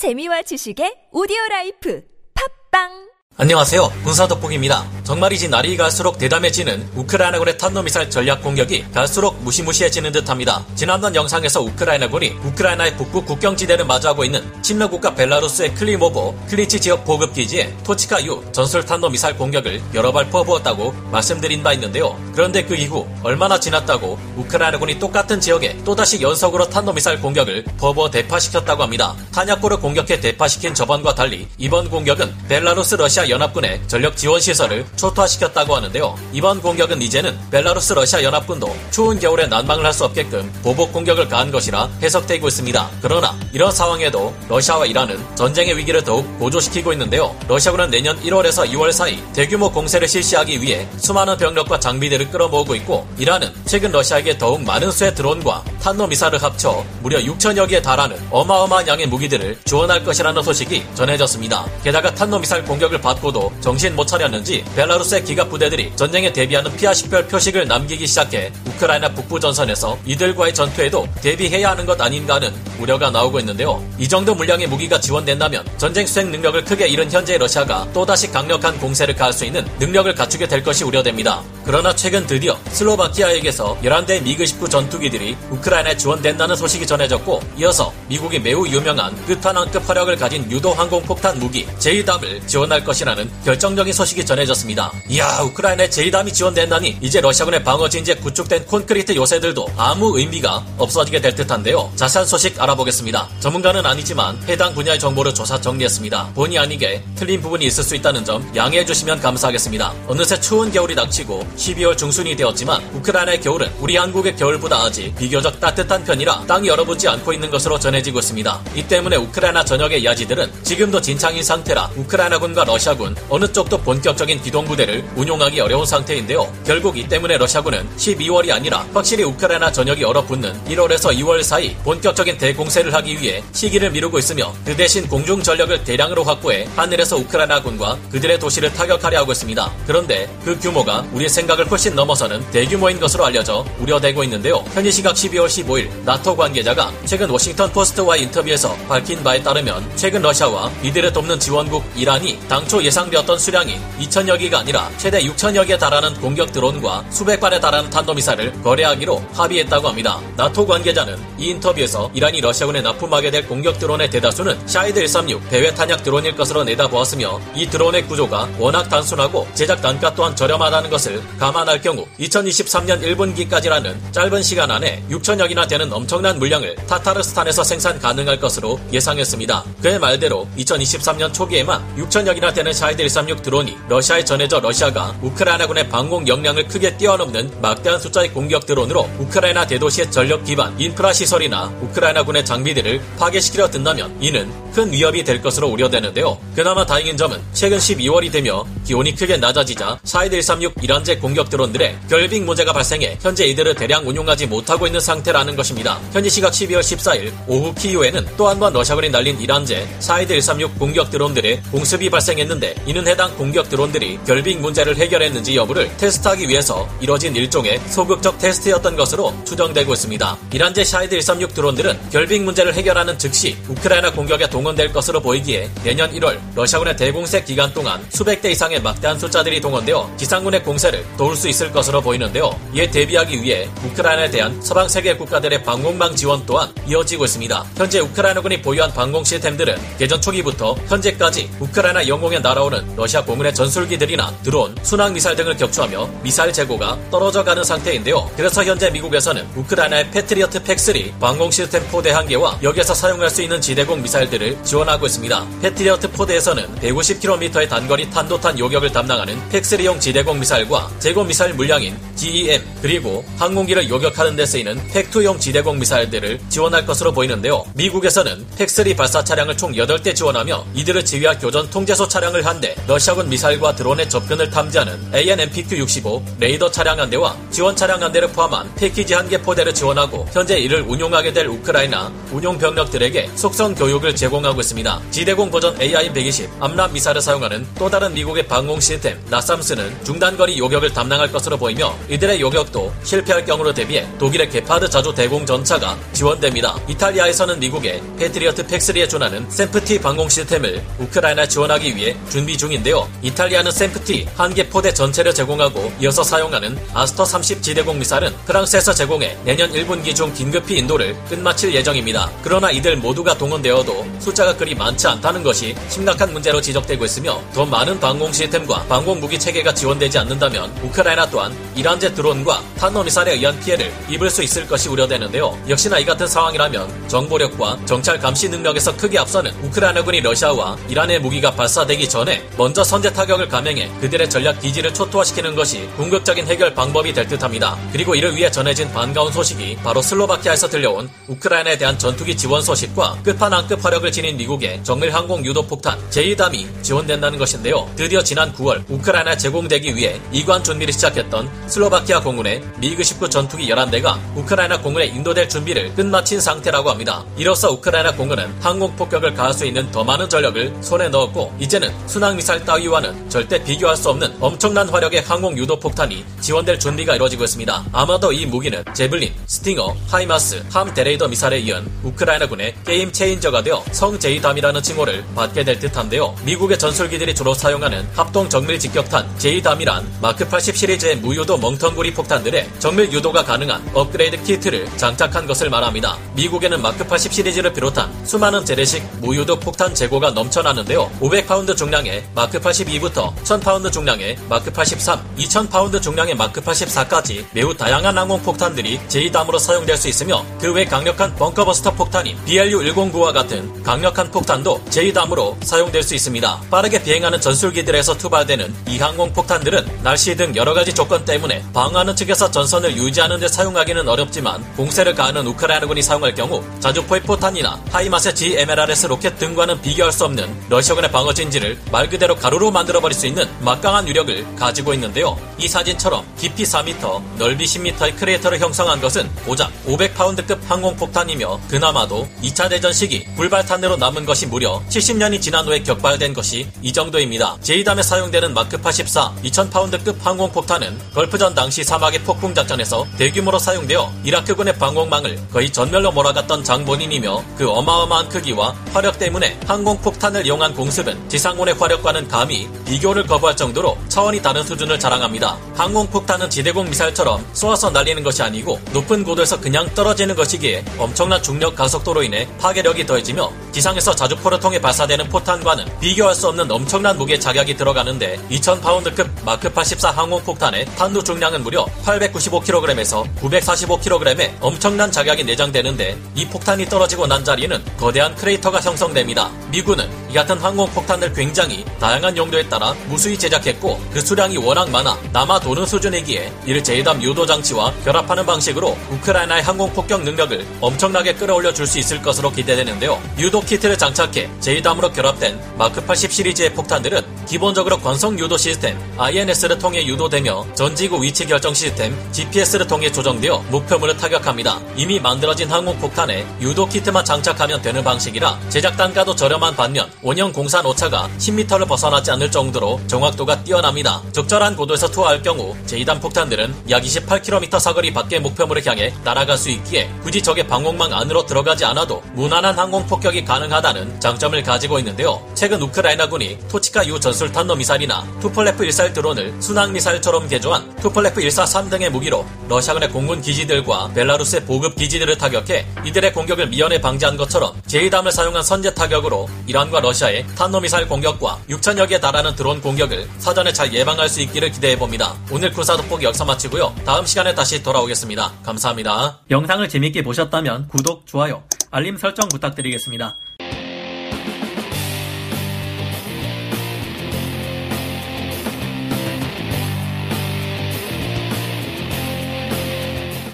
재미와 지식의 오디오 라이프. 팟빵 안녕하세요. 군사덕복입니다. 정말이지 날이 갈수록 대담해지는 우크라이나군의 탄도미사일 전략 공격이 갈수록 무시무시해지는 듯합니다. 지난번 영상에서 우크라이나군이 우크라이나의 북부 국경지대를 마주하고 있는 친러국가 벨라루스의 클리모보 클리치 지역 보급기지에 토치카 유 전술 탄도미사일 공격을 여러 발 퍼부었다고 말씀드린 바 있는데요. 그런데 그 이후 얼마나 지났다고 우크라이나군이 똑같은 지역에 또다시 연속으로 탄도미사일 공격을 퍼부어 대파시켰다고 합니다. 탄약고를 공격해 대파시킨 저번과 달리 이번 공격은 벨라루스 러시아 연합군의 전력 지원 시설을 초토화시켰다고 하는데요. 이번 공격은 이제는 벨라루스 러시아 연합군도 추운 겨울에 난방을 할 수 없게끔 보복 공격을 가한 것이라 해석되고 있습니다. 그러나 이런 상황에도 러시아와 이란은 전쟁의 위기를 더욱 고조시키고 있는데요. 러시아군은 내년 1월에서 2월 사이 대규모 공세를 실시하기 위해 수많은 병력과 장비들을 끌어모으고 있고 이란은 최근 러시아에게 더욱 많은 수의 드론과 탄도미사를 합쳐 무려 6천여 개에 달하는 어마어마한 양의 무기들을 지원할 것이라는 소식이 전해졌습니다. 게다가 탄도미사일 공격을 받 고도 정신 못 차렸는지 벨라루스의 기갑 부대들이 전쟁에 대비하는 피아식별 표식을 남기기 시작해 우크라이나 북부 전선에서 이들과의 전투에도 대비해야 하는 것 아닌가 하는 우려가 나오고 있는데요. 이 정도 물량의 무기가 지원된다면 전쟁 수행 능력을 크게 잃은 현재의 러시아가 또다시 강력한 공세를 가할 수 있는 능력을 갖추게 될 것이 우려됩니다. 그러나 최근 드디어 슬로바키아에게서 11대 미그 19 전투기들이 우크라이나에 지원된다는 소식이 전해졌고 이어서 미국이 매우 유명한 끝판왕급 화력을 가진 유도 항공 폭탄 무기 제이담을 지원할 것이라는 결정적인 소식이 전해졌습니다. 이야 우크라이나에 제이담이 지원된다니 이제 러시아군의 방어 진지에 구축된 콘크리트 요새들도 아무 의미가 없어지게 될 듯한데요. 자세한 소식 알아보겠습니다. 전문가는 아니지만 해당 분야의 정보를 조사 정리했습니다. 본의 아니게 틀린 부분이 있을 수 있다는 점 양해해 주시면 감사하겠습니다. 어느새 추운 겨울이 닥치고 12월 중순이 되었지만 우크라이나의 겨울은 우리 한국의 겨울보다 아직 비교적 따뜻한 편이라 땅이 얼어붙지 않고 있는 것으로 전해지고 있습니다. 이 때문에 우크라이나 전역의 야지들은 지금도 진창인 상태라 우크라이나군과 러시아군 어느 쪽도 본격적인 기동부대를 운용하기 어려운 상태인데요. 결국 이 때문에 러시아군은 12월이 아니라 확실히 우크라이나 전역이 얼어붙는 1월에서 2월 사이 본격적인 대공세를 하기 위해 시기를 미루고 있으며 그 대신 공중 전력을 대량으로 확보해 하늘에서 우크라이나군과 그들의 도시를 타격하려 하고 있습니다. 그런데 그 규모가 우리의 생각을 훨씬 넘어서는 대규모인 것으로 알려져 우려되고 있는데요. 현지 시각 12월 15일 나토 관계자가 최근 워싱턴 포스트와의 인터뷰에서 밝힌 바에 따르면 최근 러시아와 이들을 돕는 지원국 이란이 당초 예상되었던 수량인 2천여 기가 아니라 최대 6천여 개에 달하는 공격 드론과 수백 발에 달하는 탄도미사일을 거래하기로 합의했다고 합니다. 나토 관계자는 이 인터뷰에서 이란이 러시아군에 납품하게 될 공격 드론의 대다수는 샤이드 136 배회 탄약 드론일 것으로 내다보았으며 이 드론의 구조가 워낙 단순하고 제작 단가 또한 저렴하다는 것을 감안할 경우 2023년 1분기까지라는 짧은 시간 안에 6천여 기나 되는 엄청난 물량을 타타르스탄에서 생산 가능할 것으로 예상했습니다. 그의 말대로 2023년 초기에만 6천여 기나 되는 샤이드 136 드론이 러시아에 전해져 러시아가 우크라이나군의 방공 역량을 크게 뛰어넘는 막대한 숫자의 공격 드론으로 우크라이나 대도시의 전력 기반 인프라 시설이나 우크라이나군의 장비들을 파괴시키려 든다면 이는 큰 위협이 될 것으로 우려되는데요. 그나마 다행인 점은 최근 12월이 되며 기온이 크게 낮아지자 샤이드 136 이란제 공격 드론들의 결빙 문제가 발생해 현재 이들을 대량 운용하지 못하고 있는 상태라는 것입니다. 현지 시각 12월 14일 오후 키이우에는 또 한 번 러시아군이 날린 이란제 샤이드 136 공격 드론들의 공습이 발생했는데 이는 해당 공격 드론들이 결빙 문제를 해결했는지 여부를 테스트하기 위해서 이뤄진 일종의 소극적 테스트였던 것으로 추정되고 있습니다. 이란제 샤이드 136 드론들은 결빙 문제를 해결하는 즉시 우크라이나 공격에 동원될 것으로 보이기에 내년 1월 러시아군의 대공세 기간 동안 수백 대 이상의 막대한 숫자들이 동원되어 지상군의 공세를 도울 수 있을 것으로 보이는데요. 이에 대비하기 위해 우크라이나에 대한 서방 세계 국가들의 방공망 지원 또한 이어지고 있습니다. 현재 우크라이나군이 보유한 방공 시스템들은 개전 초기부터 현재까지 우크라이나 영공에 날아오는 러시아 공군의 전술기들이나 드론, 순항 미사일 등을 격추하며 미사일 재고가 떨어져 가는 상태인데요. 그래서 현재 미국에서는 우크라이나에 패트리어트 PAC-3 방공 시스템 포대 한 개와 여기에서 사용할 수 있는 지대공 미사일들을 지원하고 있습니다. 패트리어트 포대에서는 150km의 단거리 탄도탄 요격을 담당하는 PAC-3용 지대공 미사일과 제공 미사일 물량인 GEM 그리고 항공기를 요격하는 데 쓰이는 PAC-2용 지대공 미사일들을 지원할 것으로 보이는데요. 미국에서는 PAC-3 발사 차량을 총 8대 지원하며 이들을 지휘할 교전 통제소 차량을 한 대, 러시아군 미사일과 드론의 접근을 탐지하는 AN/MPQ-65 레이더 차량 한 대와 지원 차량 한 대를 포함한 패키지 한 개 포대를 지원하고 현재 이를 운용하게 될 우크라이나 운용 병력들에게 속성 교육을 제공하고 있습니다. 지대공 버전 AIM-120 AMRAAM 미사일을 사용하는 또 다른 미국의 방공 시스템 NASAMS는 중단거리 요격을 담당할 것으로 보이며 이들의 요격도 실패할 경우를 대비해 독일의 게파드 자주 대공 전차가 지원됩니다. 이탈리아에서는 미국의 패트리어트 PAC-3에 준하는 SAMP/T 방공 시스템을 우크라이나 지원하기 위해 준비 중인데요. 이탈리아는 SAMP/T 한 개 포대 전체를 제공하고 이어서 사용하는 아스터 30 지대공 미사일은 프랑스에서 제공해 내년 1분기 중 긴급히 인도를 끝마칠 예정입니다. 그러나 이들 모두가 동원되어도 숫자가 그리 많지 않다는 것이 심각한 문제로 지적되고 있으며 더 많은 방공 시스템과 방공 무기 체계가 지원되지 않는다면 우크라이나 또한 이란제 드론과 탄도미사일에 의한 피해를 입을 수 있을 것이 우려되는데요. 역시나 이 같은 상황이라면 정보력과 정찰 감시 능력에서 크게 앞서는 우크라이나군이 러시아와 이란의 무기가 발사되기 전에 먼저 선제 타격을 감행해 그들의 전략 기지를 초토화시키는 것이 궁극적인 해결 방법이 될 듯합니다. 그리고 이를 위해 전해진 반가운 소식이 바로 슬로바키아에서 들려온 우크라이나에 대한 전투기 지원 소식과 끝판왕급 화력을 지닌 미국의 정밀 항공 유도 폭탄 제2담이 지원된다는 것인데요. 드디어 지난 9월 우크라이나 제공되기 위해 이관 준비를 시작했던 슬로바키아 공군의 미그 19 전투기 11대가 우크라이나 공군에 인도될 준비를 끝마친 상태라고 합니다. 이로써 우크라이나 공군은 항공 폭격을 가할 수 있는 더 많은 전력을 손에 넣었고 이제는 순항 미사일 따위와는 절대 비교할 수 없는 엄청난 화력의 항공 유도 폭탄이 지원될 준비가 이루어지고 있습니다. 아마도 이 무기는 재블린, 스팅어, 하이마스, HARM 대레이더 미사일에 이은 우크라이나군의 game changer가 되어 성 JDAM이라는 칭호를 받게 될 듯한데요. 미국의 전술기들이 주로 사용하는 합동 정밀 직격탄 JDAM이란 마크 80 시리즈의 무유도 멍텅구리 폭탄들의 정밀 유도가 가능한 업그레이드 키트를 장착한 것을 말합니다. 미국에는 마크 80 시리즈를 비롯한 수많은 재래식 무유도 폭탄 재고가 넘쳐나는데요. 500파운드 중량의 마크 82부터 1000파운드 중량의 마크 83, 2000파운드 중량의 마크 84까지 매우 다양한 항공 폭탄들이 JDAM으로 사용될 수 있으며 그 외 강력한 bunker buster 폭탄인 BLU-109와 같은 강력한 폭탄도 JDAM으로 사용될 수 있습니다. 빠르게 비행하는 전술기들에서 투발되는 이 항공 폭탄들은 날씨 등 여러 가지 조건 때문에 방어하는 측에서 전선을 유지하는 데 사용하기는 어렵지만 공세를 가하는 우크라이나군이 사용할 경우 자주포의 포탄이나 하이마스 GMLRS 로켓 등과는 비교할 수 없는 러시아군의 방어 진지를 말 그대로 가루로 만들어버릴 수 있는 막강한 위력을 가지고 있는데요. 이 사진처럼 깊이 4m, 넓이 10m의 크레이터를 형성한 것은 고작 500파운드급 항공폭탄이며 그나마도 2차 대전 시기 불발탄으로 남은 것이 무려 70년이 지난 후에 격발된 것이 이 정도입니다. 제이담에 사용되는 마크 84 2000파운드급 항공 폭탄은 걸프전 당시 사막의 폭풍 작전에서 대규모로 사용되어 이라크군의 방공망을 거의 전멸로 몰아갔던 장본인이며 그 어마어마한 크기와 화력 때문에 항공폭탄을 이용한 공습은 지상군의 화력과는 감히 비교를 거부할 정도로 차원이 다른 수준을 자랑합니다. 항공폭탄은 지대공 미사일처럼 쏘아서 날리는 것이 아니고 높은 고도에서 그냥 떨어지는 것이기에 엄청난 중력 가속도로 인해 파괴력이 더해지며 지상에서 자주포를 통해 발사되는 포탄과는 비교할 수 없는 엄청난 무게 자격이 들어가는데 2000파운드급 마크 84 항공폭탄의 탄두 중량은 무려 895kg에서 945kg의 엄청난 작약이 내장되는데 이 폭탄이 떨어지고 난 자리에는 거대한 크레이터가 형성됩니다. 미군은 이 같은 항공폭탄을 굉장히 다양한 용도에 따라 무수히 제작했고 그 수량이 워낙 많아 남아도는 수준이기에 이를 JDAM 유도 장치와 결합하는 방식으로 우크라이나의 항공폭격 능력을 엄청나게 끌어올려 줄 수 있을 것으로 기대되는데요. 유도 키트를 장착해 JDAM으로 결합된 마크 80 시리즈의 폭탄들은 기본적으로 관성 유도 시스템 INS를 통해 유도되며 전지구 위치 결정 시스템 GPS를 통해 조정되어 목표물을 타격합니다. 이미 만들어진 항공폭탄에 유도 키트만 장착하면 되는 방식이라 제작 단가도 저렴한 반면 원형 공산 오차가 10m를 벗어나지 않을 정도로 정확도가 뛰어납니다. 적절한 고도에서 투하할 경우 JDAM 폭탄들은 약 28km 사거리 밖의 목표물을 향해 날아갈 수 있기에 굳이 적의 방공망 안으로 들어가지 않아도 무난한 항공 폭격이 가능하다는 장점을 가지고 있는데요. 최근 우크라이나군이 토치카 유 전술 탄도 미사일이나 투폴레프 14 드론을 순항 미사일처럼 개조한 투폴레프 143 등의 무기로 러시아군의 공군 기지들과 벨라루스의 보급 기지들을 타격해 이들의 공격을 미연에 방지한 것처럼 JDAM을 사용한 선제 타격으로 이란과 러시아의 탄도 미사일 공격과 6천여 개에 달하는 드론 공격을 사전에 잘 예방할 수 있기를 기대해 봅니다. 오늘 군사 돋보기 여기서 마치고요. 다음 시간에 다시 돌아오겠습니다. 감사합니다. 영상을 재밌게 보셨다면 구독, 좋아요, 알림 설정 부탁드리겠습니다.